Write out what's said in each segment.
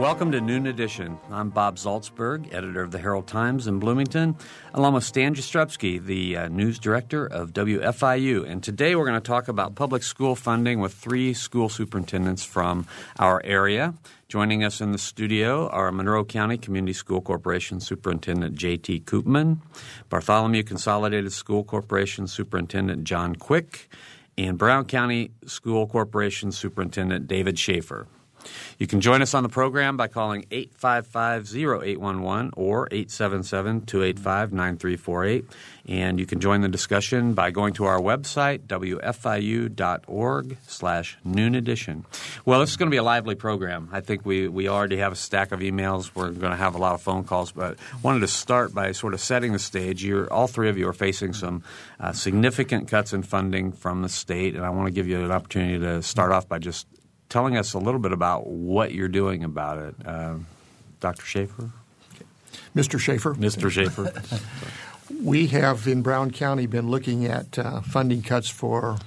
Welcome to Noon Edition. I'm Bob Zaltsberg, editor of the Herald Times in Bloomington, along with Stan Jastrzebski, the uh, news director of WFIU. And today we're going to talk about public school funding with three school superintendents from our area. Joining us in the studio are Monroe County Community School Corporation Superintendent J.T. Koopman, Bartholomew Consolidated School Corporation Superintendent John Quick, and Brown County School Corporation Superintendent David Schaefer. You can join us on the program by calling 855-0811 or 877-285-9348. And you can join the discussion by going to our website, wfiu.org slash noon edition. Well, this is going to be a lively program. I think we, we already have a stack of emails. We're going to have a lot of phone calls, but I wanted to start by sort of setting the stage. You're, all three of you are facing some uh, significant cuts in funding from the state, and I want to give you an opportunity to start off by just telling us a little bit about what you're doing about it. Uh, Dr. Schaefer? Mr. Schaefer. Mr. Schaefer. we have in Brown County been looking at uh, funding cuts for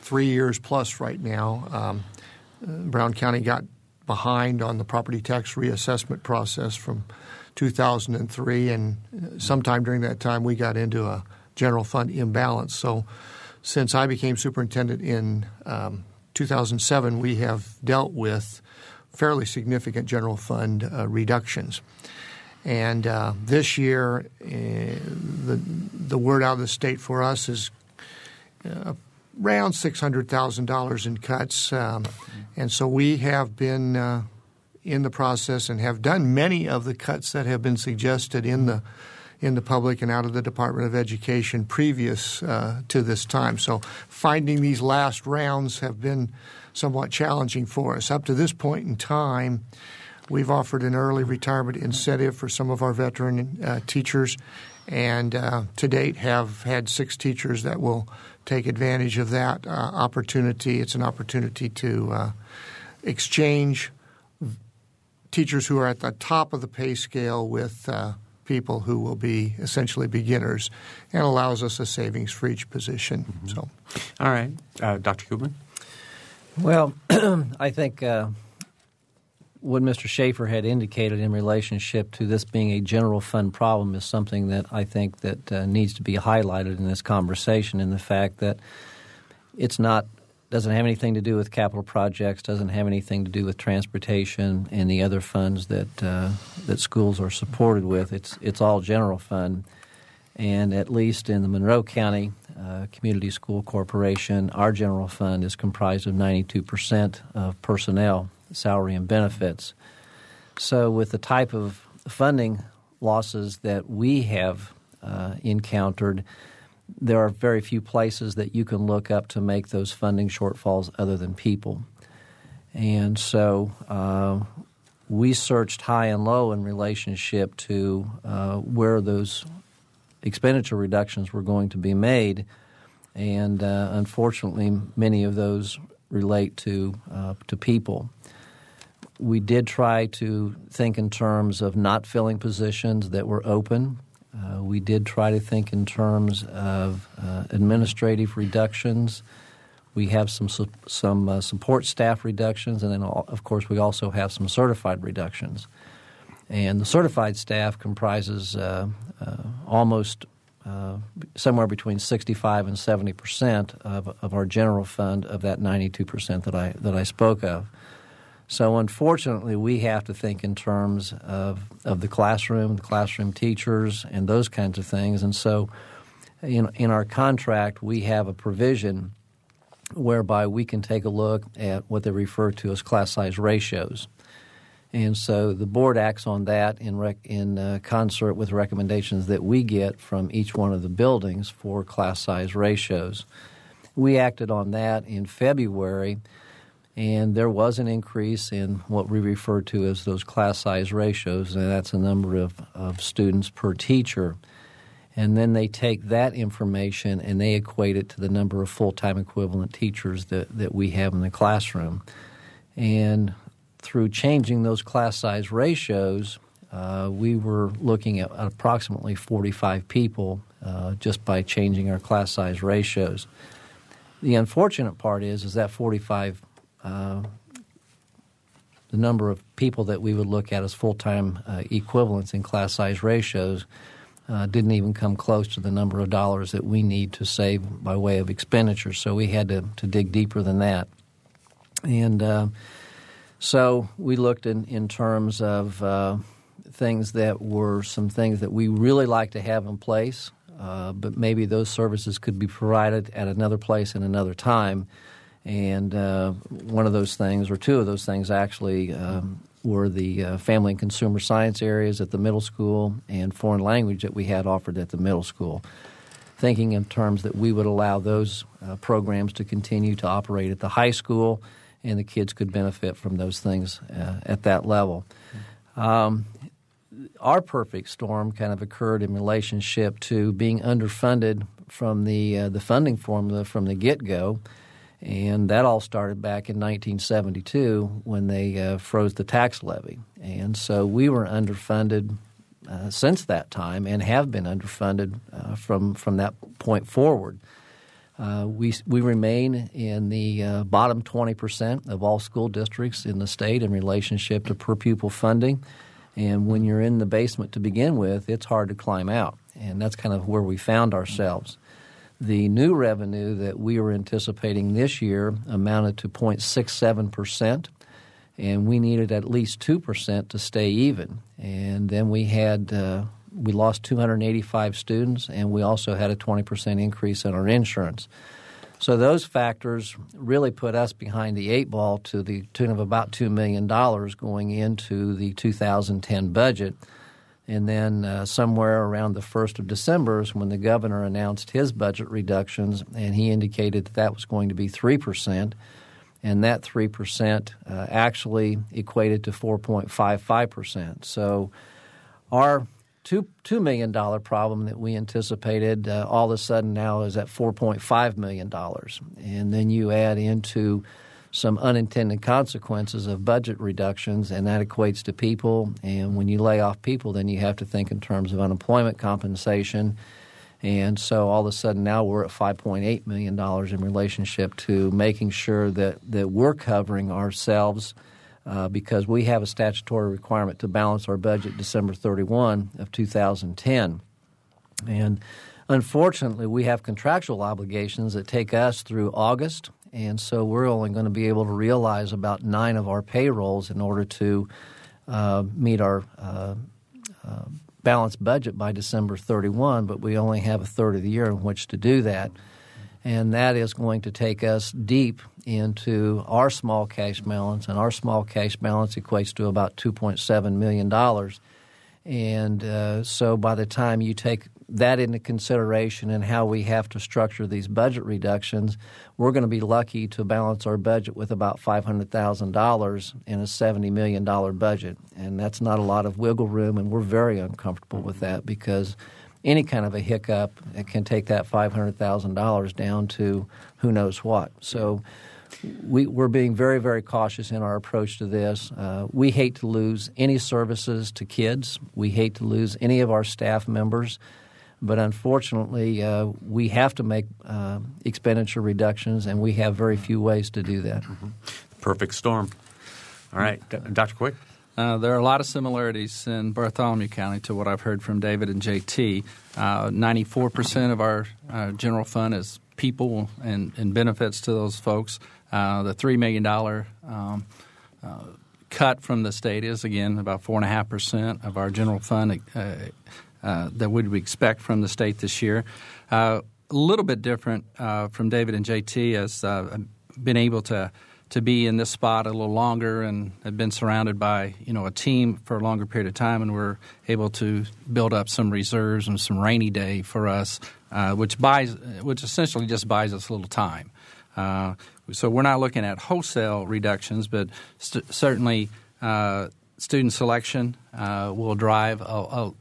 three years plus right now. Um, Brown County got behind on the property tax reassessment process from 2003, and sometime during that time we got into a general fund imbalance. So, since I became superintendent in um, 2007, we have dealt with fairly significant general fund uh, reductions. And uh, this year, uh, the, the word out of the state for us is uh, around $600,000 in cuts. Um, and so we have been uh, in the process and have done many of the cuts that have been suggested in the in the public and out of the Department of Education previous uh, to this time. So finding these last rounds have been somewhat challenging for us. Up to this point in time, we've offered an early retirement incentive for some of our veteran uh, teachers, and uh, to date have had six teachers that will take advantage of that uh, opportunity. It's an opportunity to uh, exchange teachers who are at the top of the pay scale with uh, people who will be essentially beginners and allows us a savings for each position. Mm-hmm. So, all right, uh, Dr. Koopman. Well, I think uh, what Mr. Schaefer had indicated in relationship to this being a general fund problem is something that I think that uh, needs to be highlighted in this conversation. In the fact that it's not doesn't have anything to do with capital projects, doesn't have anything to do with transportation and the other funds that uh, that schools are supported with. It's it's all general fund, and at least in the Monroe County uh, Community School Corporation, our general fund is comprised of 92 percent of personnel, salary and benefits. So, with the type of funding losses that we have uh, encountered there are very few places that you can look up to make those funding shortfalls other than people. And so uh, we searched high and low in relationship to uh, where those expenditure reductions were going to be made. And uh, unfortunately, many of those relate to, uh, to people. We did try to think in terms of not filling positions that were open uh, we did try to think in terms of uh, administrative reductions. We have some su- some uh, support staff reductions, and then of course we also have some certified reductions. And the certified staff comprises uh, uh, almost uh, somewhere between 65 and 70 percent of, of our general fund of that 92 percent that I that I spoke of. So unfortunately, we have to think in terms of, of the classroom, the classroom teachers, and those kinds of things. And so in, in our contract, we have a provision whereby we can take a look at what they refer to as class size ratios. And so the board acts on that in, rec- in uh, concert with recommendations that we get from each one of the buildings for class size ratios. We acted on that in February, and there was an increase in what we refer to as those class size ratios, and that's the number of, of students per teacher. And then they take that information and they equate it to the number of full time equivalent teachers that, that we have in the classroom. And through changing those class size ratios, uh, we were looking at approximately 45 people uh, just by changing our class size ratios. The unfortunate part is, is that 45, the number of people that we would look at as full time uh, equivalents in class size ratios uh, didn't even come close to the number of dollars that we need to save by way of expenditure. So we had to, to dig deeper than that. And uh, so we looked in, in terms of uh, things that were some things that we really like to have in place, uh, but maybe those services could be provided at another place and another time. And uh, one of those things, or two of those things, actually um, were the uh, family and consumer science areas at the middle school and foreign language that we had offered at the middle school. Thinking in terms that we would allow those uh, programs to continue to operate at the high school, and the kids could benefit from those things uh, at that level. Um, our perfect storm kind of occurred in relationship to being underfunded from the uh, the funding formula from the get go and that all started back in 1972 when they uh, froze the tax levy. And so we were underfunded uh, since that time and have been underfunded uh, from, from that point forward. Uh, we, we remain in the uh, bottom 20% of all school districts in the state in relationship to per pupil funding. And when you're in the basement to begin with, it's hard to climb out. And that's kind of where we found ourselves. The new revenue that we were anticipating this year amounted to 0.67 percent, and we needed at least two percent to stay even. And then we had uh, we lost 285 students, and we also had a 20 percent increase in our insurance. So those factors really put us behind the eight ball to the tune of about two million dollars going into the 2010 budget. And then uh, somewhere around the 1st of December is when the governor announced his budget reductions, and he indicated that that was going to be 3%. And that 3% uh, actually equated to 4.55%. So our two, $2 million problem that we anticipated uh, all of a sudden now is at $4.5 million. And then you add into some unintended consequences of budget reductions, and that equates to people. And when you lay off people, then you have to think in terms of unemployment compensation. And so all of a sudden now we're at $5.8 million in relationship to making sure that, that we're covering ourselves uh, because we have a statutory requirement to balance our budget December 31 of 2010. And unfortunately, we have contractual obligations that take us through August and so we're only going to be able to realize about nine of our payrolls in order to uh, meet our uh, uh, balanced budget by December 31, but we only have a third of the year in which to do that. And that is going to take us deep into our small cash balance, and our small cash balance equates to about $2.7 million. And uh, so by the time you take that into consideration and how we have to structure these budget reductions, we're going to be lucky to balance our budget with about $500,000 in a $70 million budget. And that's not a lot of wiggle room, and we're very uncomfortable with that because any kind of a hiccup can take that $500,000 down to who knows what. So we, are being very, very cautious in our approach to this. Uh, we hate to lose any services to kids. We hate to lose any of our staff members. But unfortunately, uh, we have to make uh, expenditure reductions, and we have very few ways to do that. Mm-hmm. Perfect storm. All right, D- Dr. Quick. Uh, there are a lot of similarities in Bartholomew County to what I've heard from David and JT. Uh, 94% of our uh, general fund is people and, and benefits to those folks. Uh, the $3 million um, cut from the state is, again, about 4.5% of our general fund uh, that we would expect from the state this year. Uh, a little bit different uh, from David and JT as I've been able to to be in this spot a little longer and have been surrounded by you know a team for a longer period of time, and we're able to build up some reserves and some rainy day for us, uh, which buys which essentially just buys us a little time. Uh, so we're not looking at wholesale reductions, but st- certainly uh, student selection uh, will drive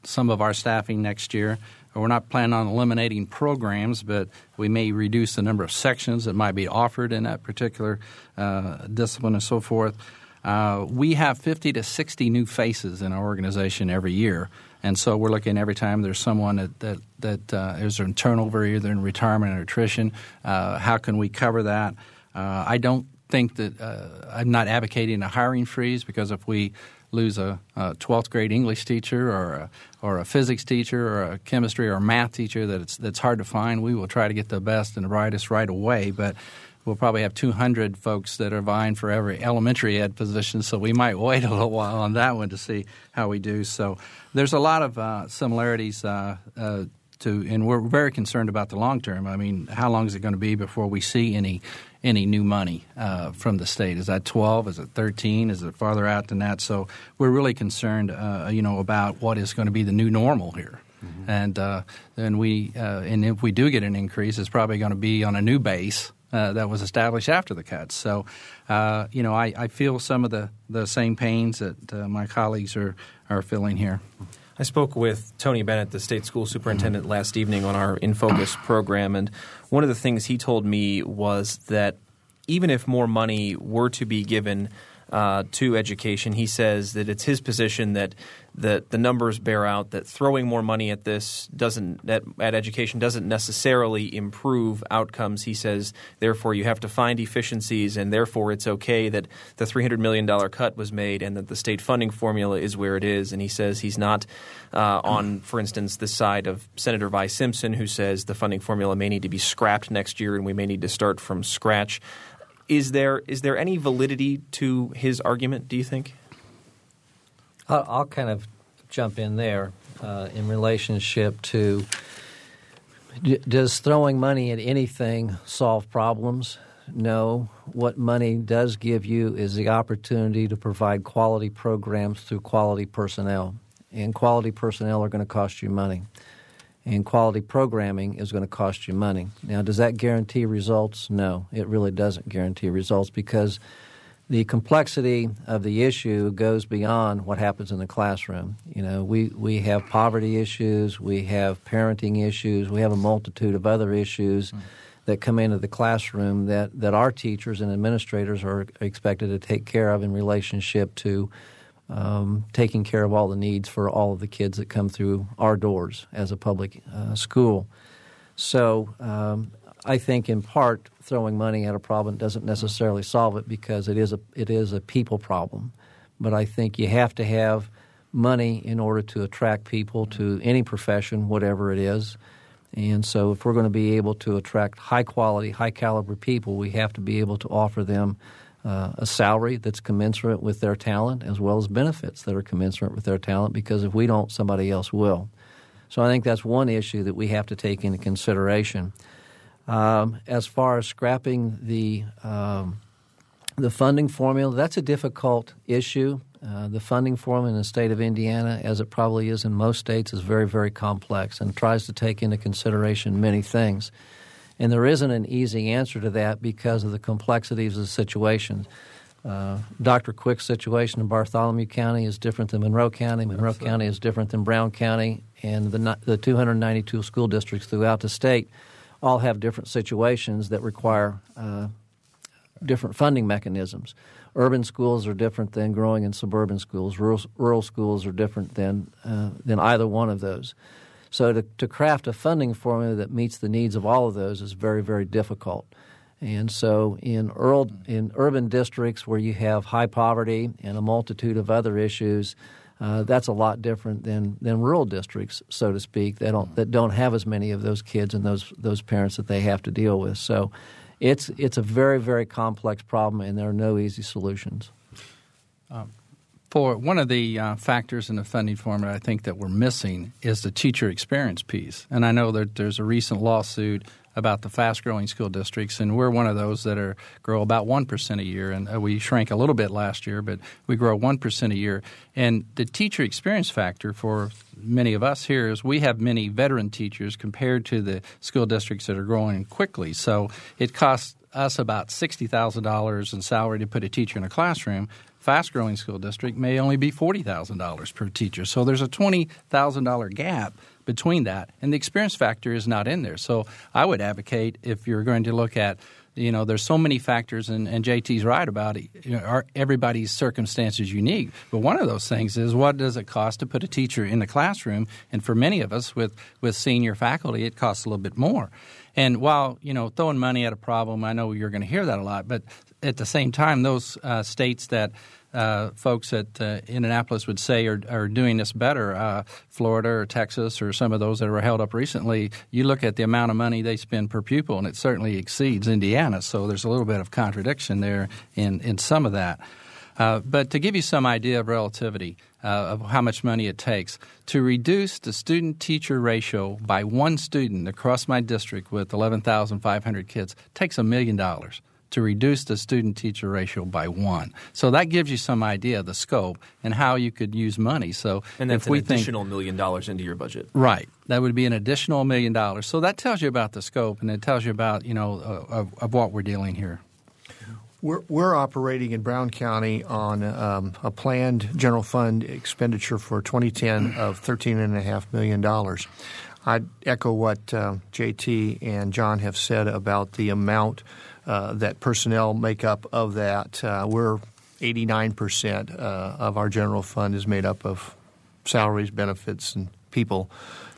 some of our staffing next year. We're not planning on eliminating programs, but we may reduce the number of sections that might be offered in that particular uh, discipline and so forth. Uh, we have 50 to 60 new faces in our organization every year. And so we're looking every time there's someone that that, that uh, is in turnover, either in retirement or attrition. Uh, how can we cover that? Uh, I don't think that uh, I'm not advocating a hiring freeze because if we lose a, a 12th grade English teacher or a, or a physics teacher or a chemistry or a math teacher that it's, that's hard to find, we will try to get the best and the brightest right away. But we'll probably have 200 folks that are vying for every elementary ed position, so we might wait a little while on that one to see how we do. So there's a lot of uh, similarities uh, uh, to, and we're very concerned about the long term. I mean, how long is it going to be before we see any any new money uh, from the state. Is that 12? Is it 13? Is it farther out than that? So we're really concerned, uh, you know, about what is going to be the new normal here. Mm-hmm. And uh, then we, uh, and if we do get an increase, it's probably going to be on a new base uh, that was established after the cuts. So, uh, you know, I, I, feel some of the, the same pains that my colleagues are, are feeling here. I spoke with Tony Bennett, the state school superintendent, mm-hmm. last evening on our In Focus program, and one of the things he told me was that even if more money were to be given uh, to education. He says that it's his position that the the numbers bear out that throwing more money at this doesn't at, at education doesn't necessarily improve outcomes. He says therefore you have to find efficiencies and therefore it's okay that the three hundred million dollar cut was made and that the state funding formula is where it is. And he says he's not uh, on, for instance, the side of Senator Vi Simpson who says the funding formula may need to be scrapped next year and we may need to start from scratch. Is there is there any validity to his argument? Do you think? I'll, kind of jump in there uh, in relationship to does throwing money at anything solve problems? No. What money does give you is the opportunity to provide quality programs through quality personnel, and quality personnel are going to cost you money and quality programming is going to cost you money. Now, does that guarantee results? No, it really doesn't guarantee results because the complexity of the issue goes beyond what happens in the classroom. You know, we, we have poverty issues, we have parenting issues, we have a multitude of other issues mm-hmm. that come into the classroom that, that our teachers and administrators are expected to take care of in relationship to um, taking care of all the needs for all of the kids that come through our doors as a public uh, school. So um, I think in part throwing money at a problem doesn't necessarily solve it because it is a it is a people problem. But I think you have to have money in order to attract people to any profession, whatever it is. And so, if we're going to be able to attract high quality, high caliber people, we have to be able to offer them uh, a salary that's commensurate with their talent as well as benefits that are commensurate with their talent because if we don't, somebody else will. So I think that's one issue that we have to take into consideration. Um, as far as scrapping the um, the funding formula, that's a difficult issue. Uh, the funding formula in the state of Indiana, as it probably is in most states, is very, very complex and tries to take into consideration many things. And there isn't an easy answer to that because of the complexities of the situation. Uh, Dr. Quick's situation in Bartholomew County is different than Monroe County. Monroe. County is different than Brown County. And the, the 292 school districts throughout the state all have different situations that require uh, different funding mechanisms. Urban schools are different than growing in suburban schools. Rural, rural schools are different than, uh, than either one of those. So to, to craft a funding formula that meets the needs of all of those is very, very difficult. And so in, rural, in urban districts where you have high poverty and a multitude of other issues, uh, that's a lot different than, than rural districts, so to speak, that don't, that don't have as many of those kids and those, those parents that they have to deal with. So it's, it's a very, very complex problem, and there are no easy solutions. Um, For one of the uh, factors in the funding formula, I think that we're missing is the teacher experience piece. And I know that there's a recent lawsuit about the fast growing school districts, and we're one of those that are grow about 1% a year. And uh, we shrank a little bit last year, but we grow 1% a year. And the teacher experience factor for many of us here is we have many veteran teachers compared to the school districts that are growing quickly. So it costs us about $60,000 in salary to put a teacher in a classroom. Fast growing school district may only be $40,000 per teacher. So there's a $20,000 gap between that, and the experience factor is not in there. So I would advocate if you're going to look at you know, there's so many factors, and, and JT's right about it. You know, everybody's circumstance is unique. But one of those things is what does it cost to put a teacher in the classroom? And for many of us with, with senior faculty, it costs a little bit more. And while you know throwing money at a problem, I know you're going to hear that a lot. But at the same time, those uh, states that uh, folks at uh, Indianapolis would say are, are doing this better, uh, Florida or Texas or some of those that were held up recently, you look at the amount of money they spend per pupil and it certainly exceeds Indiana. So there's a little bit of contradiction there in, in some of that. Uh, but to give you some idea of relativity uh, of how much money it takes, to reduce the student teacher ratio by one student across my district with 11,500 kids takes a million dollars to reduce the student teacher ratio by one. So that gives you some idea of the scope and how you could use money. So and that's if we an additional think, million dollars into your budget, right? That would be an additional million dollars. So that tells you about the scope and it tells you about you know uh, of, of what we're dealing here. We're, we're operating in Brown County on um, a planned general fund expenditure for 2010 of $13.5 million. I'd echo what uh, JT and John have said about the amount that personnel make up of that. Uh, we're 89% uh, of our general fund is made up of salaries, benefits, and people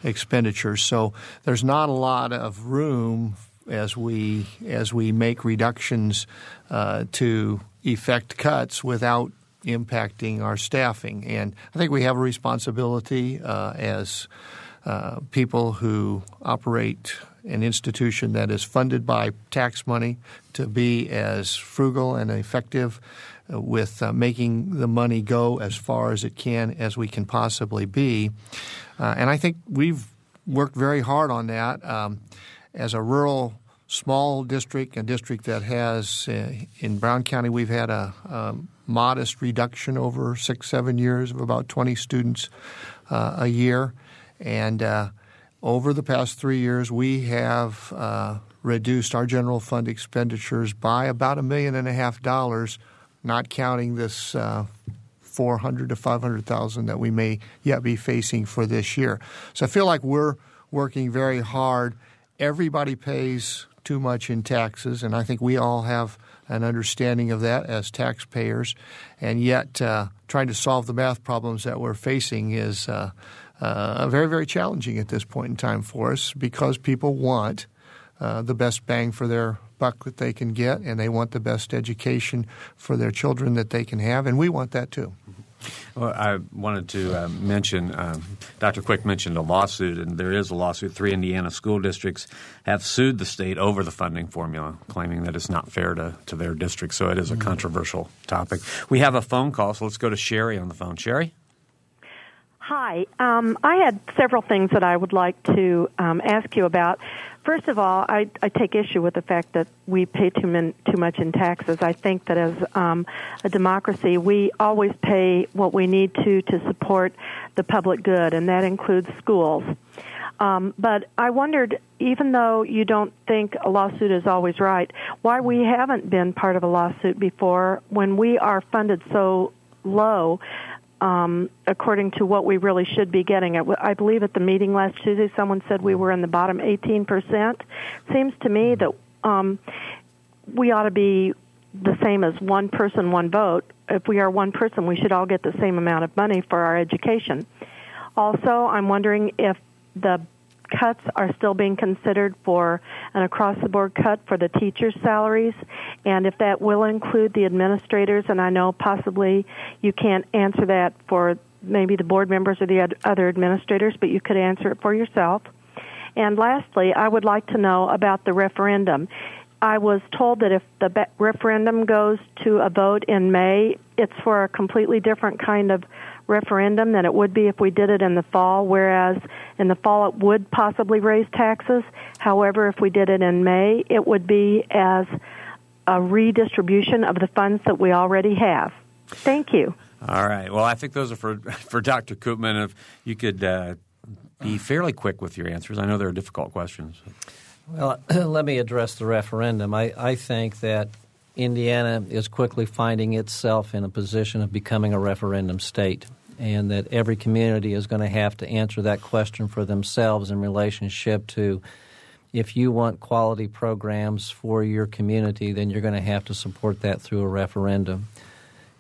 expenditures. So there's not a lot of room as we as we make reductions uh, to effect cuts without impacting our staffing. And I think we have a responsibility uh, as uh, people who operate an institution that is funded by tax money to be as frugal and effective uh, with uh, making the money go as far as it can as we can possibly be. Uh, and I think we've worked very hard on that. Um, as a rural small district, a district that has uh, in Brown County, we've had a, a, modest reduction over six, seven years of about 20 students uh, a year. And uh, over the past three years, we have uh, reduced our general fund expenditures by about a million and a half dollars, not counting this uh, 400 to 500,000 that we may yet be facing for this year. So I feel like we're working very hard. Everybody pays too much in taxes, and I think we all have an understanding of that as taxpayers. And yet, uh, trying to solve the math problems that we're facing is uh, uh, very, very challenging at this point in time for us because people want uh, the best bang for their buck that they can get, and they want the best education for their children that they can have, and we want that too. Well, I wanted to uh, mention um, Dr. Quick mentioned a lawsuit, and there is a lawsuit. Three Indiana school districts have sued the state over the funding formula, claiming that it's not fair to, to their district. So it is a mm-hmm. controversial topic. We have a phone call, so let's go to Sherry on the phone. Sherry? Hi. Um, I had several things that I would like to um, ask you about. First of all, I, I take issue with the fact that we pay too, min, too much in taxes. I think that as um, a democracy, we always pay what we need to to support the public good, and that includes schools. Um, but I wondered, even though you don't think a lawsuit is always right, why we haven't been part of a lawsuit before when we are funded so low um, according to what we really should be getting. I believe at the meeting last Tuesday, someone said we were in the bottom 18%. Seems to me that um, we ought to be the same as one person, one vote. If we are one person, we should all get the same amount of money for our education. Also, I'm wondering if the cuts are still being considered for an across the board cut for the teachers' salaries, and if that will include the administrators. And I know possibly you can't answer that for maybe the board members or the other administrators, but you could answer it for yourself. And lastly, I would like to know about the referendum. I was told that if the referendum goes to a vote in May, it's for a completely different kind of referendum than it would be if we did it in the fall, whereas in the fall it would possibly raise taxes. However, if we did it in May, it would be as a redistribution of the funds that we already have. Thank you. All right. Well, I think those are for for Dr. Koopman. If you could uh, be fairly quick with your answers, I know they're difficult questions. Well, let me address the referendum. I, I think that Indiana is quickly finding itself in a position of becoming a referendum state, and that every community is going to have to answer that question for themselves in relationship to if you want quality programs for your community, then you're going to have to support that through a referendum.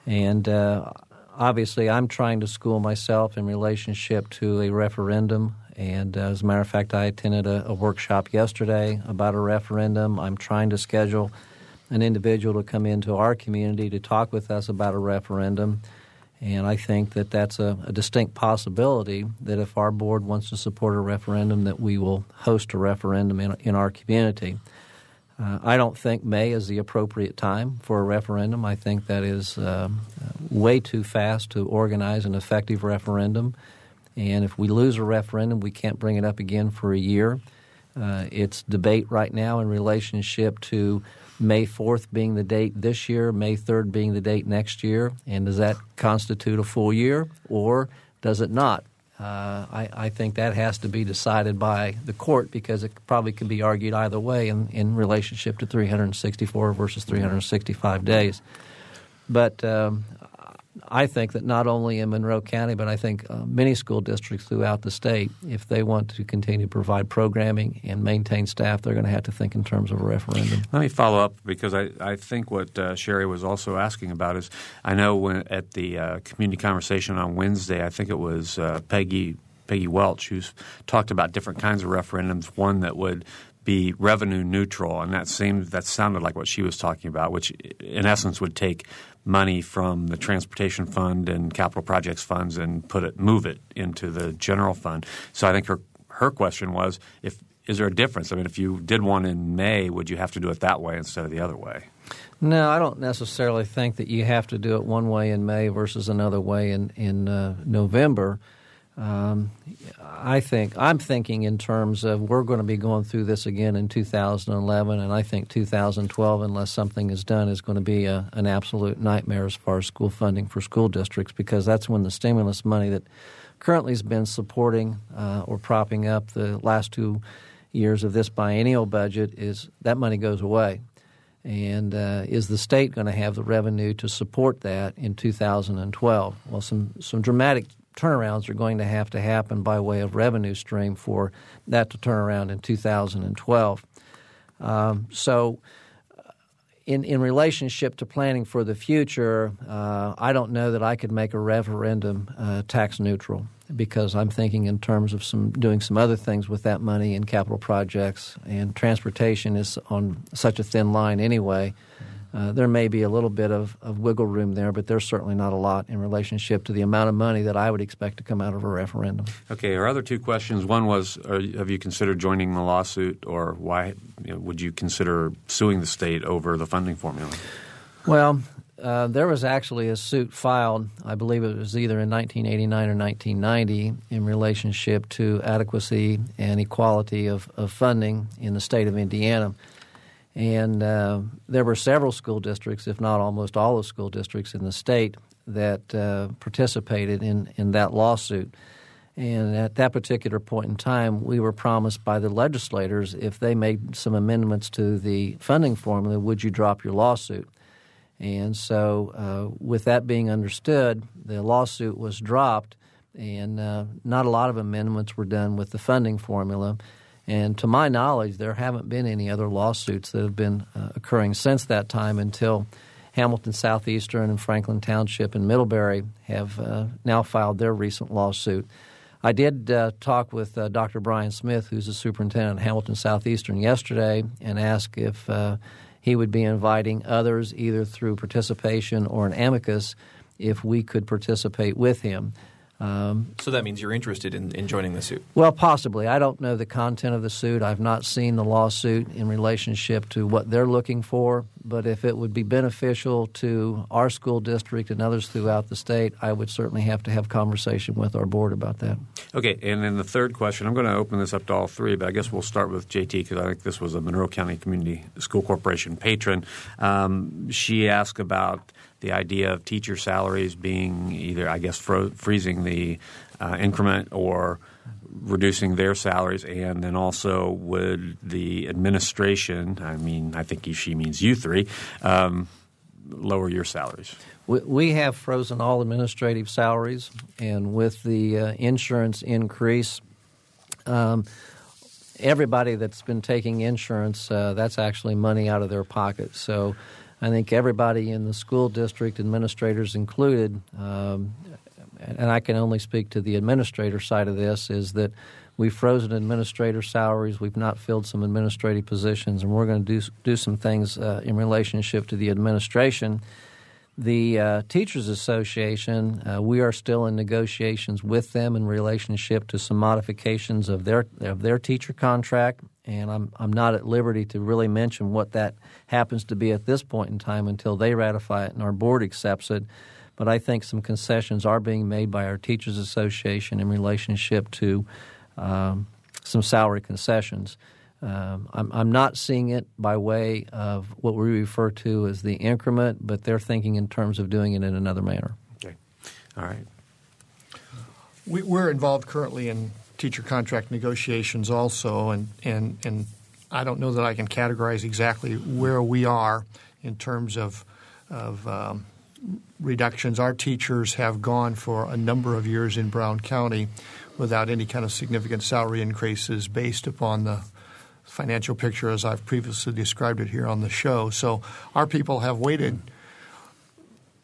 And uh, obviously, I'm trying to school myself in relationship to a referendum. And uh, as a matter of fact, I attended a, a workshop yesterday about a referendum. I'm trying to schedule an individual to come into our community to talk with us about a referendum. And I think that that's a, a, distinct possibility that if our board wants to support a referendum, that we will host a referendum in, in our community. Uh, I don't think May is the appropriate time for a referendum. I think that is uh, way too fast to organize an effective referendum. And if we lose a referendum, we can't bring it up again for a year. Uh, it's debate right now in relationship to May 4th being the date this year, May 3rd being the date next year, and does that constitute a full year or does it not? Uh, I, I, think that has to be decided by the court because it probably can be argued either way in, in relationship to 364 versus 365 days. But um, I think that not only in Monroe County, but I think uh, many school districts throughout the state, if they want to continue to provide programming and maintain staff, they're going to have to think in terms of a referendum. Let me follow up because I, I think what uh, Sherry was also asking about is I know when at the uh, community conversation on Wednesday, I think it was uh, Peggy Peggy Welch who's talked about different kinds of referendums. One that would be revenue neutral, and that seemed that sounded like what she was talking about, which in essence would take money from the transportation fund and capital projects funds and put it move it into the general fund. So I think her her question was if is there a difference? I mean, if you did one in May, would you have to do it that way instead of the other way? No, I don't necessarily think that you have to do it one way in May versus another way in in uh, November. Um, I think I'm thinking in terms of we're going to be going through this again in 2011, and I think 2012, unless something is done, is going to be a, an absolute nightmare as far as school funding for school districts because that's when the stimulus money that currently has been supporting uh, or propping up the last two years of this biennial budget is that money goes away. And uh, is the state going to have the revenue to support that in 2012? Well, some some dramatic turnarounds are going to have to happen by way of revenue stream for that to turn around in 2012. Um, so, uh, in, in relationship to planning for the future, uh, I don't know that I could make a referendum uh, tax neutral because I'm thinking in terms of some doing some other things with that money in capital projects, and transportation is on such a thin line anyway uh, there may be a little bit of, of wiggle room there, but there's certainly not a lot in relationship to the amount of money that I would expect to come out of a referendum. Okay, our other two questions one was are, have you considered joining the lawsuit, or why you know, would you consider suing the state over the funding formula? Well, uh, there was actually a suit filed, I believe it was either in 1989 or 1990, in relationship to adequacy and equality of, of funding in the state of Indiana. And uh, there were several school districts, if not almost all the school districts in the state, that uh, participated in, in that lawsuit. And at that particular point in time, we were promised by the legislators if they made some amendments to the funding formula, would you drop your lawsuit? And so, uh, with that being understood, the lawsuit was dropped, and uh, not a lot of amendments were done with the funding formula. And to my knowledge, there haven't been any other lawsuits that have been uh, occurring since that time until Hamilton Southeastern and Franklin Township and Middlebury have uh, now filed their recent lawsuit. I did uh, talk with uh, Dr. Brian Smith, who's the superintendent at Hamilton Southeastern, yesterday and ask if uh, he would be inviting others, either through participation or an amicus, if we could participate with him. Um, so that means you're interested in, in joining the suit? Well, possibly. I don't know the content of the suit. I've not seen the lawsuit in relationship to what they're looking for. But if it would be beneficial to our school district and others throughout the state, I would certainly have to have conversation with our board about that. Okay, and then the third question, I'm going to open this up to all three, but I guess we'll start with JT because I think this was a Monroe County Community School Corporation patron. Um, she asked about the idea of teacher salaries being either, I guess, fro- freezing the uh, increment or reducing their salaries, and then also would the administration, I mean, I think she means you three, um, lower your salaries? We have frozen all administrative salaries, and with the uh, insurance increase, um, everybody that's been taking insurance, uh, that's actually money out of their pocket. So I think everybody in the school district, administrators included, um, and I can only speak to the administrator side of this, is that we've frozen administrator salaries, we've not filled some administrative positions, and we're going to do do some things uh, in relationship to the administration. The uh, Teachers Association, uh, we are still in negotiations with them in relationship to some modifications of their of their teacher contract, and I'm I'm not at liberty to really mention what that happens to be at this point in time until they ratify it and our board accepts it. But I think some concessions are being made by our Teachers Association in relationship to um, some salary concessions. Um, I'm, I'm, not seeing it by way of what we refer to as the increment, but they're thinking in terms of doing it in another manner. Okay. All right. We, we're involved currently in teacher contract negotiations also, and, and, and I don't know that I can categorize exactly where we are in terms of, of um, reductions. Our teachers have gone for a number of years in Brown County without any kind of significant salary increases based upon the financial picture as I've previously described it here on the show. So our people have waited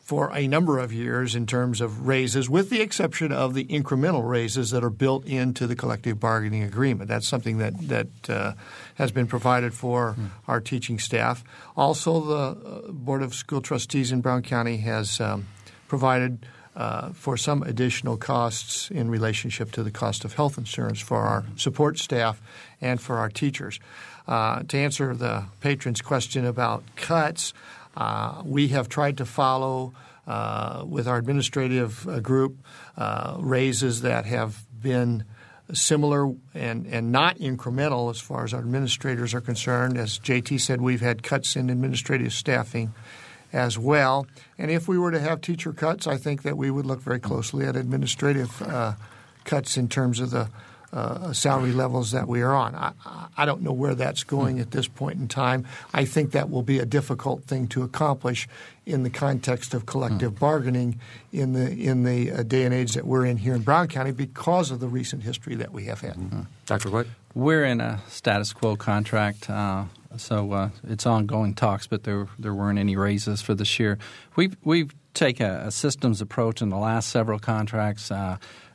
for a number of years in terms of raises, with the exception of the incremental raises that are built into the collective bargaining agreement. That's something that that uh, has been provided for mm. our teaching staff. Also, the uh, Board of School Trustees in Brown County has um, provided uh, for some additional costs in relationship to the cost of health insurance for our support staff and for our teachers. Uh, to answer the patron's question about cuts, uh, we have tried to follow uh, with our administrative uh, group uh, raises that have been similar and, and not incremental as far as our administrators are concerned. As JT said, we've had cuts in administrative staffing as well. And if we were to have teacher cuts, I think that we would look very closely at administrative uh, cuts in terms of the uh, salary levels that we are on. I, I, don't know where that's going at this point in time. I think that will be a difficult thing to accomplish in the context of collective bargaining in the in the uh, day and age that we're in here in Brown County because of the recent history that we have had. Mm-hmm. Dr. White, we're in a status quo contract. Uh, so uh, it's ongoing talks, but there there weren't any raises for this year. We've we've taken a, a systems approach in the last several contracts.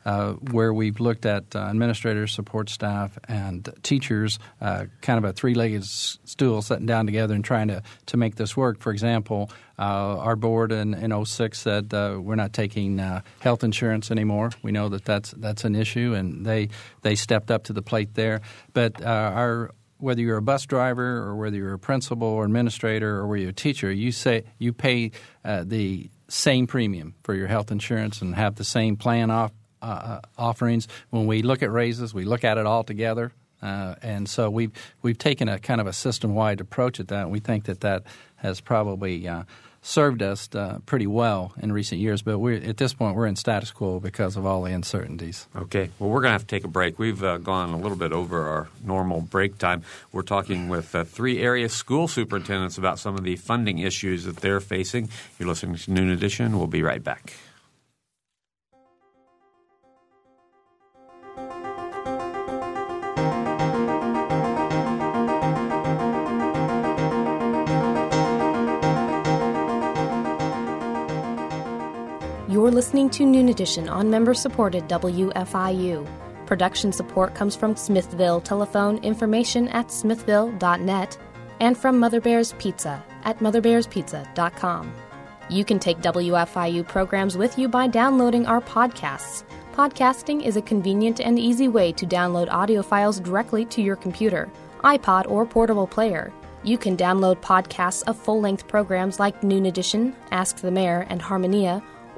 Uh, where we've looked at uh, administrators, support staff, and teachers, uh, kind of a three-legged stool, sitting down together and trying to, to make this work. For example, uh, our board in, in 06 said uh, we're not taking health insurance anymore. We know that that's that's an issue, and they they stepped up to the plate there. But our whether you're a bus driver or whether you're a principal or administrator or whether you're a teacher, you say you pay the same premium for your health insurance and have the same plan off, uh, uh, offerings. When we look at raises, we look at it all together. Uh, and so we've we've taken a kind of a system wide approach at that. We think that that has probably uh, served us uh, pretty well in recent years. But we're, at this point, we're in status quo because of all the uncertainties. Okay. Well, we're going to have to take a break. We've uh, gone a little bit over our normal break time. We're talking with uh, three area school superintendents about some of the funding issues that they're facing. You're listening to Noon Edition. We'll be right back. You're listening to Noon Edition on member supported WFIU. Production support comes from Smithville telephone information at smithville.net and from Mother Bear's Pizza at motherbearspizza.com. You can take WFIU programs with you by downloading our podcasts Podcasting is a convenient and easy way to download audio files directly to your computer, iPod, or portable player. You can download podcasts of full length programs like Noon Edition, Ask the Mayor, and Harmonia,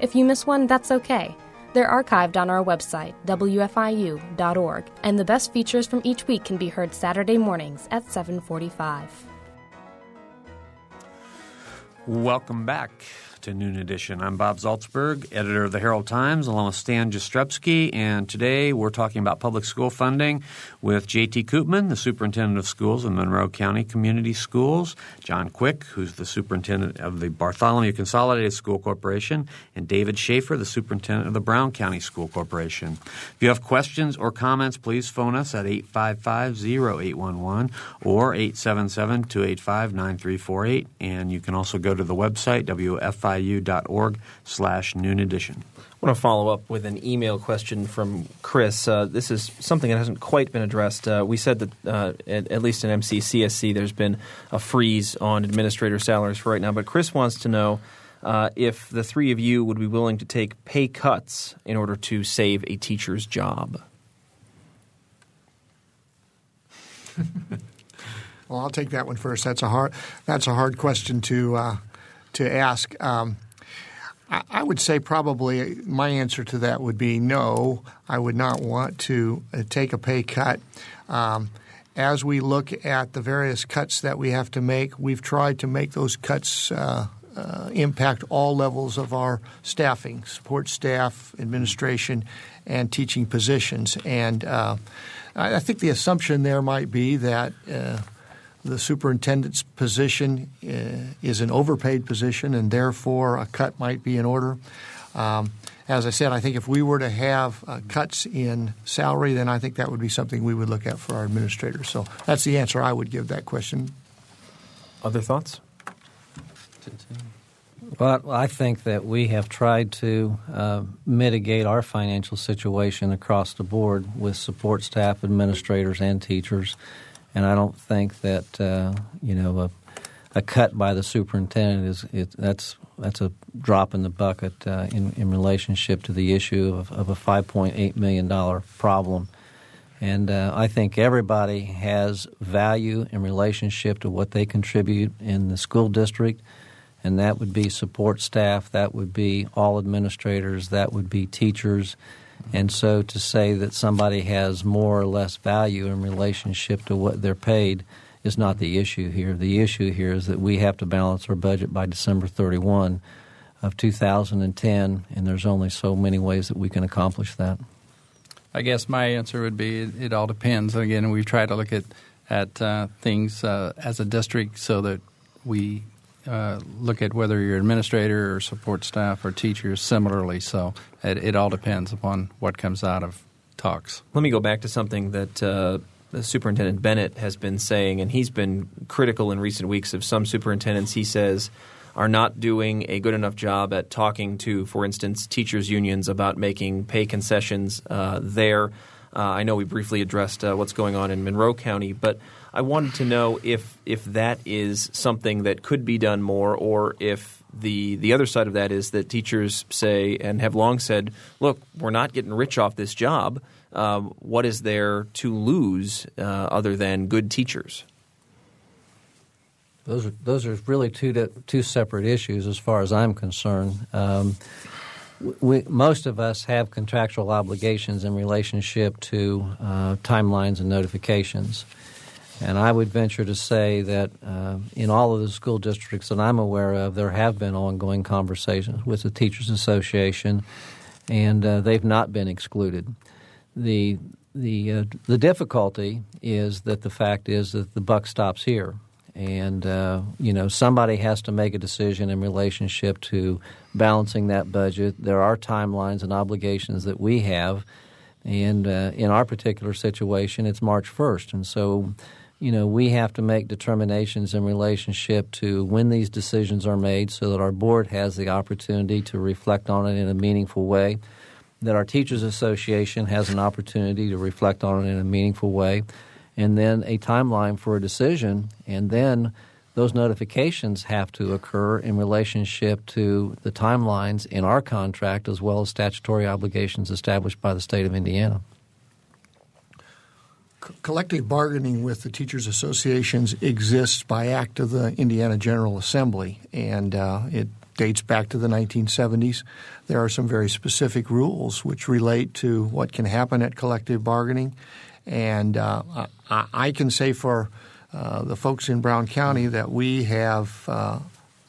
If you miss one, that's okay. They're archived on our website, wfiu.org, and the best features from each week can be heard Saturday mornings at 7:45. Welcome back to Noon Edition. I'm Bob Zaltsberg, editor of the Herald Times, along with Stan Jastrzebski, and today we're talking about public school funding with J.T. Coopman, the superintendent of schools in Monroe County Community Schools, John Quick, who's the superintendent of the Bartholomew Consolidated School Corporation, and David Schaefer, the superintendent of the Brown County School Corporation. If you have questions or comments, please phone us at 855-0811 or 877-285-9348, and you can also go to the website, WFI fiu.org slash noon edition. I want to follow up with an email question from Chris. Uh, this is something that hasn't quite been addressed. Uh, we said that uh, at, at, least in MCCSC there's been a freeze on administrator salaries for right now, but Chris wants to know uh, if the three of you would be willing to take pay cuts in order to save a teacher's job. well, I'll take that one first. That's a hard, that's a hard question to uh, to ask. Um, I, I would say probably my answer to that would be no. I would not want to uh, take a pay cut. Um, as we look at the various cuts that we have to make, we've tried to make those cuts uh, uh, impact all levels of our staffing, support staff, administration, and teaching positions. And uh, I think the assumption there might be that uh, the superintendent's position uh, is an overpaid position, and therefore a cut might be in order. Um, as I said, I think if we were to have uh, cuts in salary, then I think that would be something we would look at for our administrators. So that's the answer I would give that question. Other thoughts? Well, I think that we have tried to uh, mitigate our financial situation across the board with support staff, administrators, and teachers and I don't think that uh, you know a, a, cut by the superintendent is it, that's that's a drop in the bucket uh, in, in relationship to the issue of, of a 5.8 million dollar problem. And uh, I think everybody has value in relationship to what they contribute in the school district, and that would be support staff, that would be all administrators, that would be teachers and so to say that somebody has more or less value in relationship to what they're paid is not the issue here. The issue here is that we have to balance our budget by December 31 of 2010, and there's only so many ways that we can accomplish that. I guess my answer would be it, it all depends. Again, we try to look at at uh, things uh, as a district so that we uh, look at whether you're administrator or support staff or teachers similarly. So it, it, all depends upon what comes out of talks. Let me go back to something that uh, Superintendent Bennett has been saying, and he's been critical in recent weeks of some superintendents. He says are not doing a good enough job at talking to, for instance, teachers unions about making pay concessions uh, there. Uh, I know we briefly addressed uh, what's going on in Monroe County, but I wanted to know if if that is something that could be done more, or if the the other side of that is that teachers say and have long said, "Look, we're not getting rich off this job. Um, what is there to lose uh, other than good teachers?" Those are those are really two two separate issues as far as I'm concerned. Um, we, most of us have contractual obligations in relationship to uh, timelines and notifications. And I would venture to say that uh, in all of the school districts that I'm aware of, there have been ongoing conversations with the Teachers Association, and uh, they've not been excluded. The the uh, the difficulty is that the fact is that the buck stops here, and uh, you know somebody has to make a decision in relationship to balancing that budget. There are timelines and obligations that we have And uh, in our particular situation, it's March 1st. And so, you know, we have to make determinations in relationship to when these decisions are made so that our board has the opportunity to reflect on it in a meaningful way, that our Teachers Association has an opportunity to reflect on it in a meaningful way, and then a timeline for a decision, and then those notifications have to occur in relationship to the timelines in our contract as well as statutory obligations established by the state of Indiana. collective bargaining with the teachers associations exists by act of the Indiana General Assembly, and uh, it dates back to the 1970s. There are some very specific rules which relate to what can happen at collective bargaining, and uh, I, I can say for the folks in Brown County that we have uh,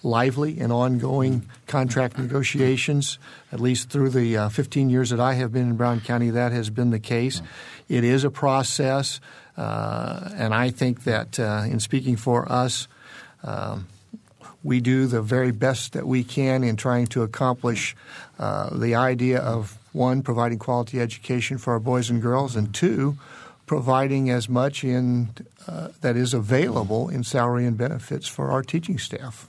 lively and ongoing contract negotiations. At least through the uh, 15 years that I have been in Brown County, that has been the case. It is a process, uh, and I think that uh, in speaking for us, um, we do the very best that we can in trying to accomplish the idea of one, providing quality education for our boys and girls, and two, providing as much in uh, that is available in salary and benefits for our teaching staff.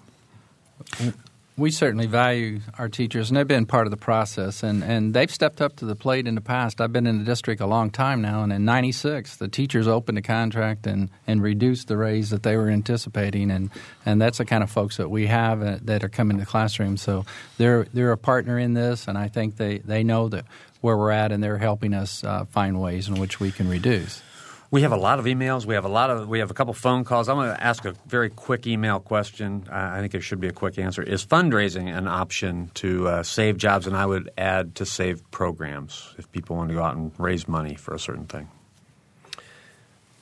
We certainly value our teachers, and they've been part of the process, and, and they've stepped up to the plate in the past. I've been in the district a long time now, and in '96, the teachers opened a contract and, and reduced the raise that they were anticipating, and, and that's the kind of folks that we have uh, that are coming to the classroom. So they're they're a partner in this, and I think they, they know that where we're at, and they're helping us uh, find ways in which we can reduce. We have a lot of emails. We have a lot of we have a couple phone calls. I'm going to ask a very quick email question. I think it should be a quick answer. Is fundraising an option to uh, save jobs? And I would add to save programs if people want to go out and raise money for a certain thing.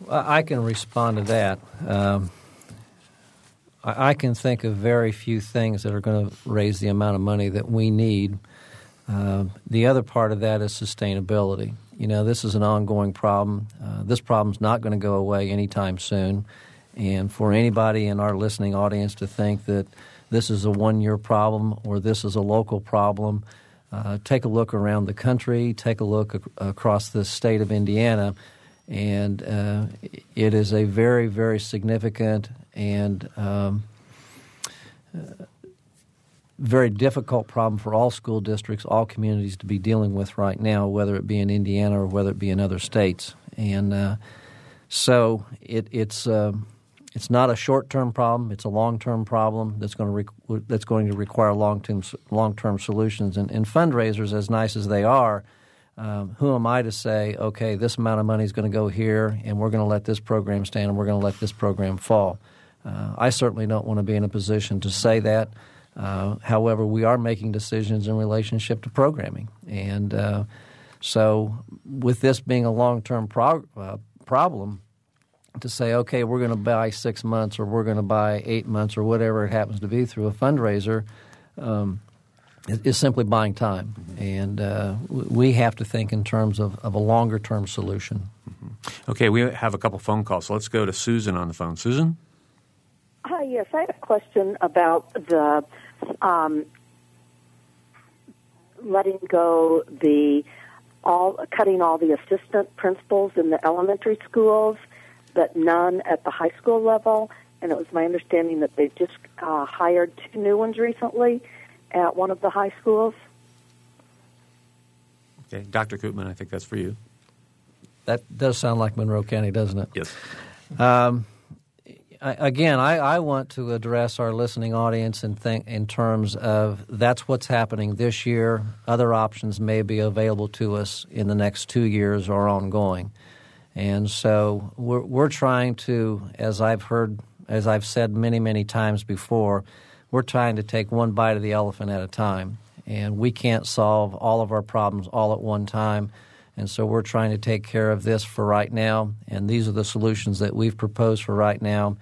I can respond to that. Um, I, I, can think of very few things that are going to raise the amount of money that we need. Uh, the other part of that is sustainability. You know, this is an ongoing problem. Uh, this problem's not going to go away anytime soon. And for anybody in our listening audience to think that this is a one year problem or this is a local problem, uh, take a look around the country, take a look ac- across the state of Indiana, and uh, it is a very, very significant and um, very difficult problem for all school districts, all communities to be dealing with right now, whether it be in Indiana or whether it be in other states. And uh, so it, it's uh, it's not a short term problem; it's a long term problem that's going to re- that's going to require long term long term solutions. And, and, fundraisers, as nice as they are. Um, who am I to say, okay, this amount of money is going to go here, and we're going to let this program stand, and we're going to let this program fall? Uh, I certainly don't want to be in a position to say that. Uh, however, we are making decisions in relationship to programming. And uh, so, with this being a long term prog- uh, problem, to say, okay, we're going to buy six months or we're going to buy eight months or whatever it happens to be through a fundraiser um, is simply buying time. And uh, we have to think in terms of, of a longer term solution. Mm-hmm. Okay, we have a couple phone calls. So let's go to Susan on the phone. Susan? Hi, yes, I have a question about the um, letting go the all cutting all the assistant principals in the elementary schools, but none at the high school level. And it was my understanding that they just uh, hired two new ones recently at one of the high schools. Okay, Dr. Coopman, I think that's for you. That does sound like Monroe County, doesn't it? Yes. Um, again, I, I, want to address our listening audience and think in terms of that's what's happening this year. Other options may be available to us in the next two years or ongoing. And so we're, we're trying to, as I've heard, as I've said many, many times before, we're trying to take one bite of the elephant at a time. And we can't solve all of our problems all at one time. And so we're trying to take care of this for right now, and these are the solutions that we've proposed for right now.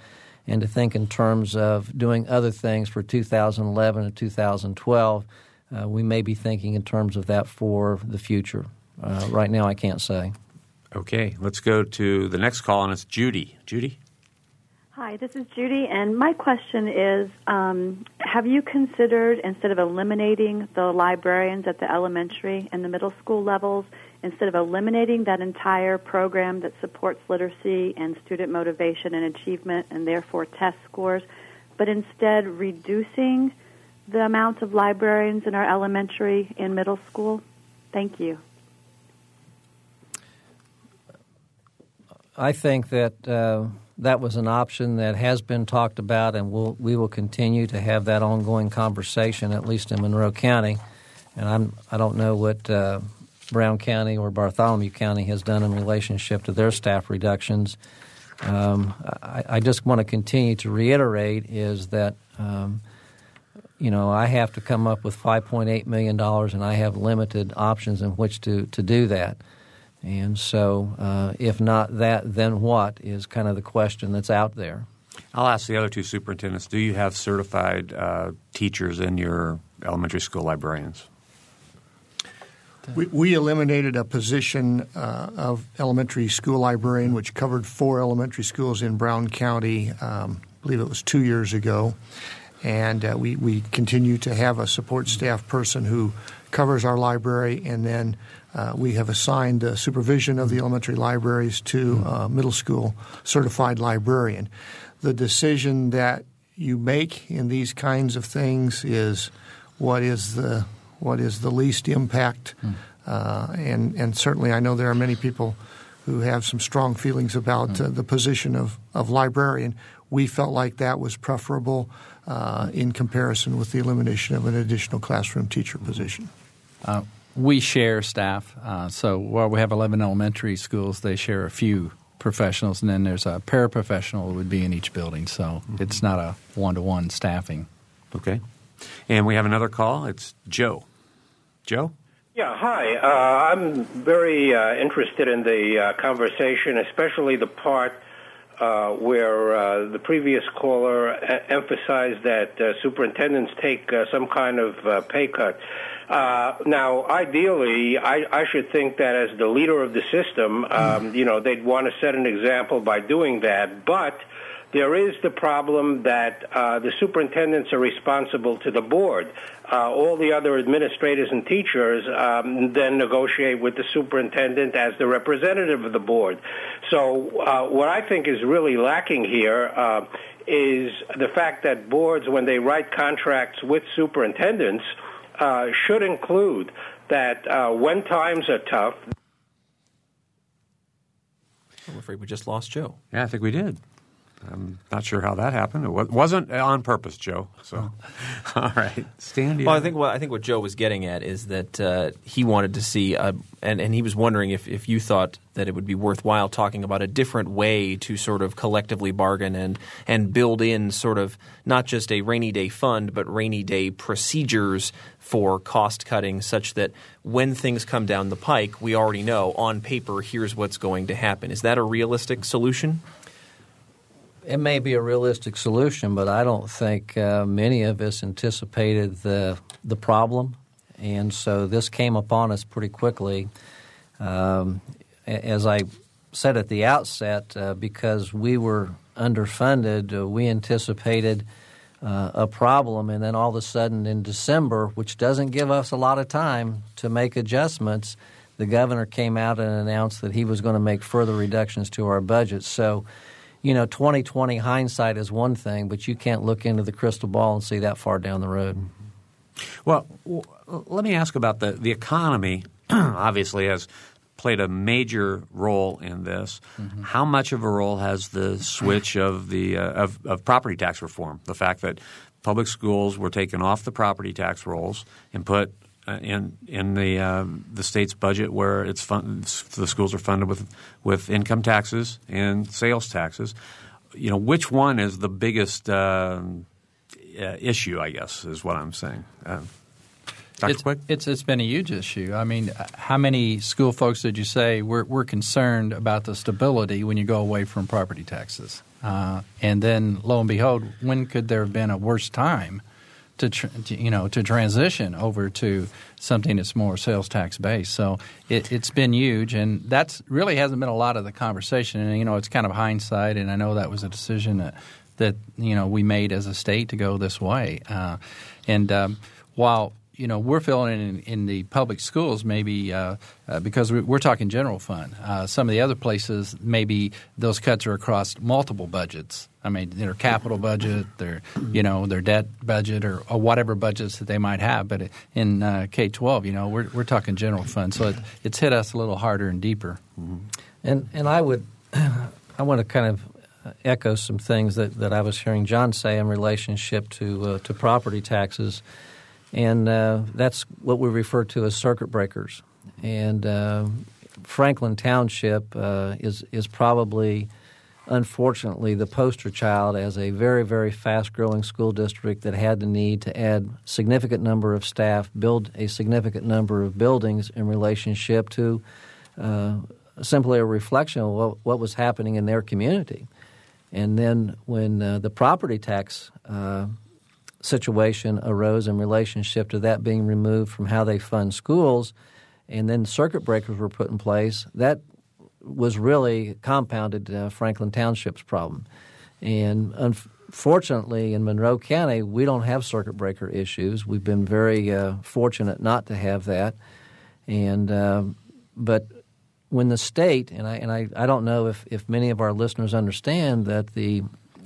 And to think in terms of doing other things for 2011 and 2012, uh, we may be thinking in terms of that for the future. Uh, right now, I can't say. Okay, let's go to the next call, and it's Judy. Judy? Hi, this is Judy, and my question is um, Have you considered, instead of eliminating the librarians at the elementary and the middle school levels, instead of eliminating that entire program that supports literacy and student motivation and achievement and therefore test scores, but instead reducing the amount of librarians in our elementary and middle school? Thank you. I think that uh, that was an option that has been talked about, and we'll, we will continue to have that ongoing conversation, at least in Monroe County. And I'm, I don't know what uh, Brown County or Bartholomew County has done in relationship to their staff reductions. Um, I, I, just want to continue to reiterate is that um, you know I have to come up with 5.8 million dollars, and I have limited options in which to to do that. And so, uh, if not that, then what is kind of the question that's out there. I'll ask the other two superintendents do you have certified uh, teachers in your elementary school librarians? We, we eliminated a position uh, of elementary school librarian, which covered four elementary schools in Brown County. Um, I believe it was two years ago. And uh, we, we continue to have a support staff person who covers our library, and then uh, we have assigned supervision of the elementary libraries to a uh, middle school certified librarian. The decision that you make in these kinds of things is what is the what is the least impact. Mm. Uh, and, and certainly, I know there are many people who have some strong feelings about mm. uh, the position of, of librarian. We felt like that was preferable uh, in comparison with the elimination of an additional classroom teacher position. Uh, we share staff. Uh, so while we have 11 elementary schools, they share a few professionals, and then there's a paraprofessional would be in each building. So mm-hmm. it's not a one to one staffing. Okay. And we have another call. It's Joe. Joe? Yeah, hi. Uh, I'm very uh, interested in the uh, conversation, especially the part uh, where uh, the previous caller emphasized that uh, superintendents take some kind of pay cut. Now, ideally, I, I, should think that as the leader of the system, um, you know, they'd want to set an example by doing that. But there is the problem that uh, the superintendents are responsible to the board. Uh, all the other administrators and teachers um, then negotiate with the superintendent as the representative of the board. So, uh, what I think is really lacking here uh, is the fact that boards, when they write contracts with superintendents, uh, should include that uh, when times are tough. I'm afraid we just lost Joe. Yeah, I think we did. I'm not sure how that happened. It wasn't on purpose, Joe. So, all right, Stan. Well, I think what I think what Joe was getting at is that uh, he wanted to see, uh, and and he was wondering if if you thought that it would be worthwhile talking about a different way to sort of collectively bargain and and build in sort of not just a rainy day fund, but rainy day procedures for cost cutting, such that when things come down the pike, we already know on paper here's what's going to happen. Is that a realistic solution? It may be a realistic solution, but I don't think uh, many of us anticipated the the problem, and so this came upon us pretty quickly. Um, as I said at the outset, uh, because we were underfunded, uh, we anticipated uh, a problem, and then all of a sudden in December, which doesn't give us a lot of time to make adjustments, the governor came out and announced that he was going to make further reductions to our budget. So you know, 2020 hindsight is one thing, but you can't look into the crystal ball and see that far down the road. Well, let me ask about the, the economy, obviously, has played a major role in this. Mm-hmm. How much of a role has the switch of the uh, of, of property tax reform? The fact that public schools were taken off the property tax rolls and put in in the uh, the state's budget where it's fun, the schools are funded with with income taxes and sales taxes. You know, which one is the biggest uh, uh issue? I guess is what I'm saying. Uh, Dr. It's, it's, it's been a huge issue. I mean, how many school folks did you say we're we're concerned about the stability when you go away from property taxes? Uh, and then, lo and behold, when could there have been a worse time? To, tr- to, you know to transition over to something that's more sales tax based. So it, has been huge, and that's really hasn't been a lot of the conversation. And you know, it's kind of hindsight, and I know that was a decision that that you know we made as a state to go this way. Uh, and um, while you know, we're feeling in, in the public schools maybe uh, uh, because we're talking general fund. Uh, some of the other places, maybe those cuts are across multiple budgets. I mean, their capital budget, their you know their debt budget, or, or whatever budgets that they might have. But in uh, K twelve, you know, we're we're talking general fund, so it, it's hit us a little harder and deeper. Mm-hmm. And and I would, I want to kind of echo some things that, that I was hearing John say in relationship to uh, to property taxes and uh, that's what we refer to as circuit breakers. And uh, Franklin Township uh, is is probably, unfortunately, the poster child as a very very fast growing school district that had the need to add significant number of staff, build a significant number of buildings in relationship to uh, simply a reflection of what, what, was happening in their community. And then when uh, the property tax uh, situation arose in relationship to that being removed from how they fund schools, and then circuit breakers were put in place, that was really compounded uh, Franklin Township's problem. And unfortunately, in Monroe County, we don't have circuit breaker issues. We've been very uh, fortunate not to have that. And uh, but when the state and I and I, I don't know if, if many of our listeners understand that the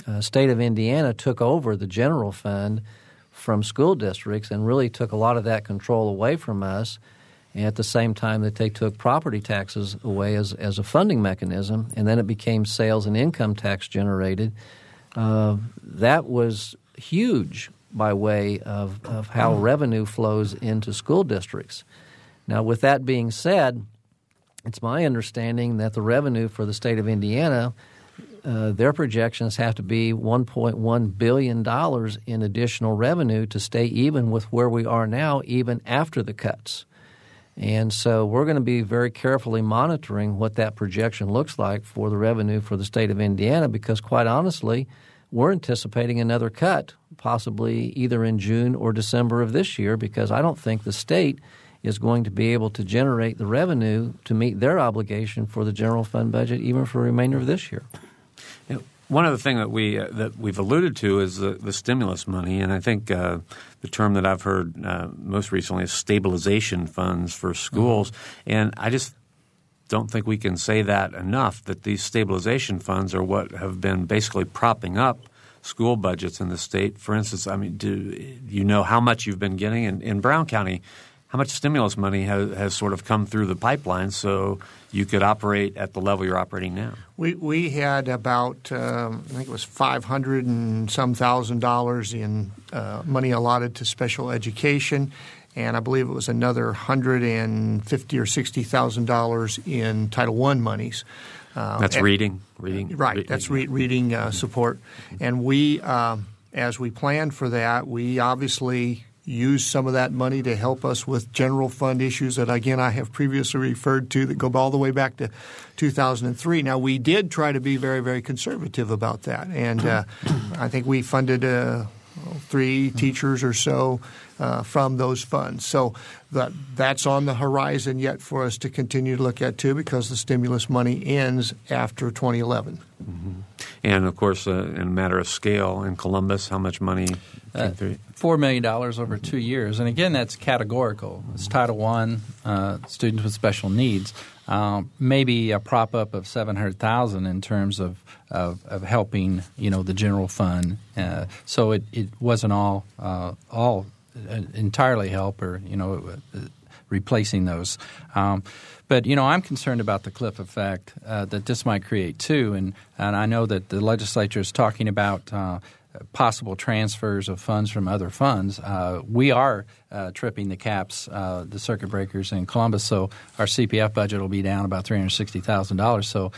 uh, state of Indiana took over the general fund from school districts and really took a lot of that control away from us. at the same time that they took property taxes away as, as a funding mechanism, and then it became sales and income tax generated. Uh, that was huge by way of, of how revenue flows into school districts. Now, with that being said, it's my understanding that the revenue for the state of Indiana uh, their projections have to be $1.1 billion in additional revenue to stay even with where we are now, even after the cuts. And so we're going to be very carefully monitoring what that projection looks like for the revenue for the state of Indiana because, quite honestly, we're anticipating another cut, possibly either in June or December of this year, because I don't think the state is going to be able to generate the revenue to meet their obligation for the general fund budget even for the remainder of this year. One other thing that we uh, that we've alluded to is the, the stimulus money, and I think uh, the term that I've heard uh, most recently is stabilization funds for schools. Mm-hmm. And I just don't think we can say that enough. That these stabilization funds are what have been basically propping up school budgets in the state. For instance, I mean, do you know how much you've been getting in, in Brown County? How much stimulus money has, has sort of come through the pipeline so you could operate at the level you're operating now? We we had about um, I think it was five hundred and some thousand dollars in uh, money allotted to special education, and I believe it was another hundred and fifty or sixty thousand dollars in Title One monies. Uh, that's and, reading, reading, right? That's re- reading uh, support, and we. Um, as we planned for that, we obviously use some of that money to help us with general fund issues that, again, I have previously referred to that go all the way back to 2003. Now, we did try to be very, very conservative about that. And uh, I think we funded uh, three teachers or so uh, from those funds. So that that's on the horizon yet for us to continue to look at too, because the stimulus money ends after 2011. Mm-hmm. And of course, uh, in a matter of scale, in Columbus, how much money? Uh, Four million dollars over two years, and again, that's categorical. It's Title One uh, students with special needs. Um, maybe a prop up of seven hundred thousand in terms of, of, of helping you know the general fund. Uh, so it, it wasn't all uh, all uh, entirely help or you know uh, replacing those. Um, but you know, I'm concerned about the cliff effect uh, that this might create too, and and I know that the legislature is talking about. Uh, possible transfers of funds from other funds. Uh, we are uh, tripping the caps, uh, the circuit breakers in Columbus, so our CPF budget will be down about three hundred sixty thousand dollars. So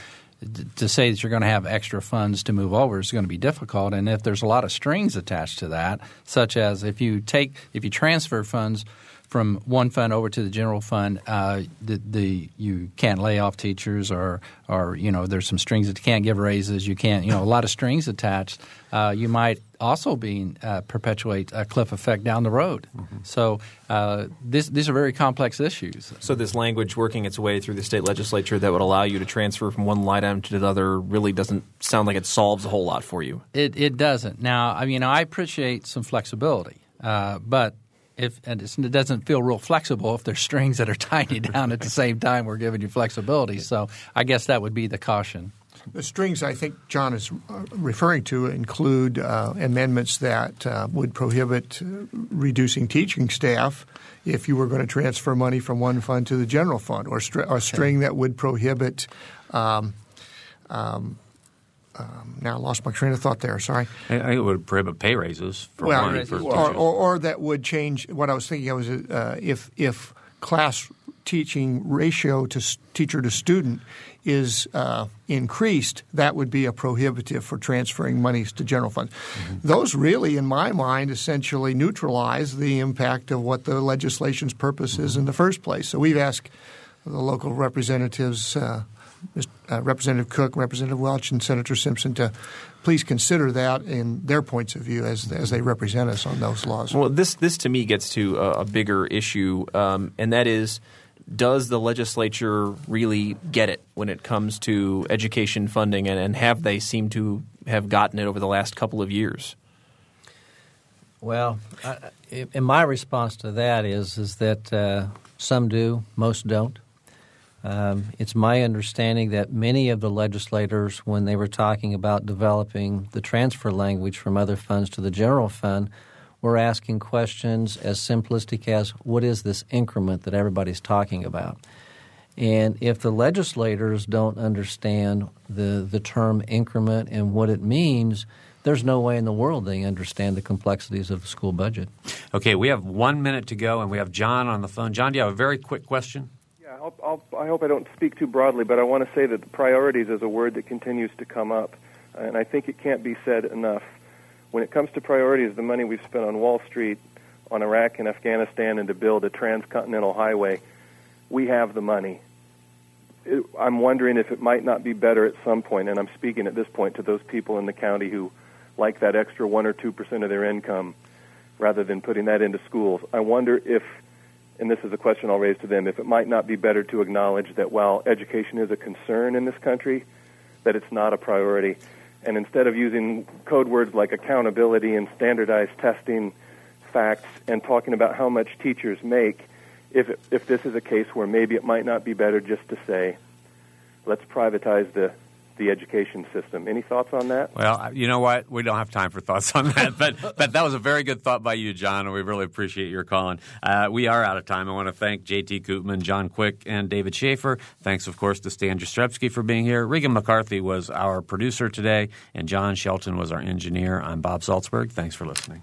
to say that you're going to have extra funds to move over is going to be difficult. And if there's a lot of strings attached to that, such as if you take if you transfer funds from one fund over to the general fund, uh, the, the you can't lay off teachers, or or you know there's some strings that you can't give raises. You can't you know a lot of strings attached. Uh, you might also be uh, perpetuate a cliff effect down the road. Mm-hmm. So uh, this, these are very complex issues. So this language working its way through the state legislature that would allow you to transfer from one line item to the other really doesn't sound like it solves a whole lot for you. It, it doesn't. Now, I mean, I appreciate some flexibility, uh, but if and it doesn't feel real flexible if there's strings that are tying you down at the same time we're giving you flexibility. So I guess that would be the caution. The strings I think John is uh, referring to include uh, amendments that uh, would prohibit uh, reducing teaching staff if you were going to transfer money from one fund to the general fund, or, str- or a string that would prohibit. Um, um, um, now I lost my train of thought there. Sorry. I think it would prohibit pay raises for well, money for or, or, or that would change. What I was thinking was uh, if if class teaching ratio to s- teacher to student is uh, increased, that would be a prohibitive for transferring monies to general funds. Those really, in my mind, essentially neutralize the impact of what the legislation's purpose is in the first place. So we've asked the local representatives. Uh. Uh, Representative Cook, Representative Welch, and Senator Simpson to please consider that in their points of view as as they represent us on those laws. Well, this this to me gets to a, a bigger issue, um, and that is, does the legislature really get it when it comes to education funding, and, and have they seemed to have gotten it over the last couple of years? Well, I, and my response to that is is that uh, some do, most don't. Um, it's my understanding that many of the legislators, when they were talking about developing the transfer language from other funds to the general fund, were asking questions as simplistic as what is this increment that everybody's talking about? And if the legislators don't understand the, the term increment and what it means, there's no way in the world they understand the complexities of the school budget. Okay, we have one minute to go, and we have John on the phone. John, do you have a very quick question? I'll, I'll, I hope I don't speak too broadly, but I want to say that the priorities is a word that continues to come up, and I think it can't be said enough. When it comes to priorities, the money we've spent on Wall Street, on Iraq and Afghanistan, and to build a transcontinental highway, we have the money. It, I'm wondering if it might not be better at some point, and I'm speaking at this point to those people in the county who like that extra one or two percent of their income, rather than putting that into schools. I wonder if and this is a question I'll raise to them, if it might not be better to acknowledge that while education is a concern in this country, that it's not a priority. And instead of using code words like accountability and standardized testing facts and talking about how much teachers make, if, if this is a case where maybe it might not be better just to say, let's privatize the the education system. Any thoughts on that? Well, you know what? We don't have time for thoughts on that, but but that was a very good thought by you, John, and we really appreciate your calling. Uh, we are out of time. I want to thank J.T. Coopman, John Quick, and David Schaefer. Thanks, of course, to Stan Jastrzebski for being here. Regan McCarthy was our producer today, and John Shelton was our engineer. I'm Bob Zaltsberg. Thanks for listening.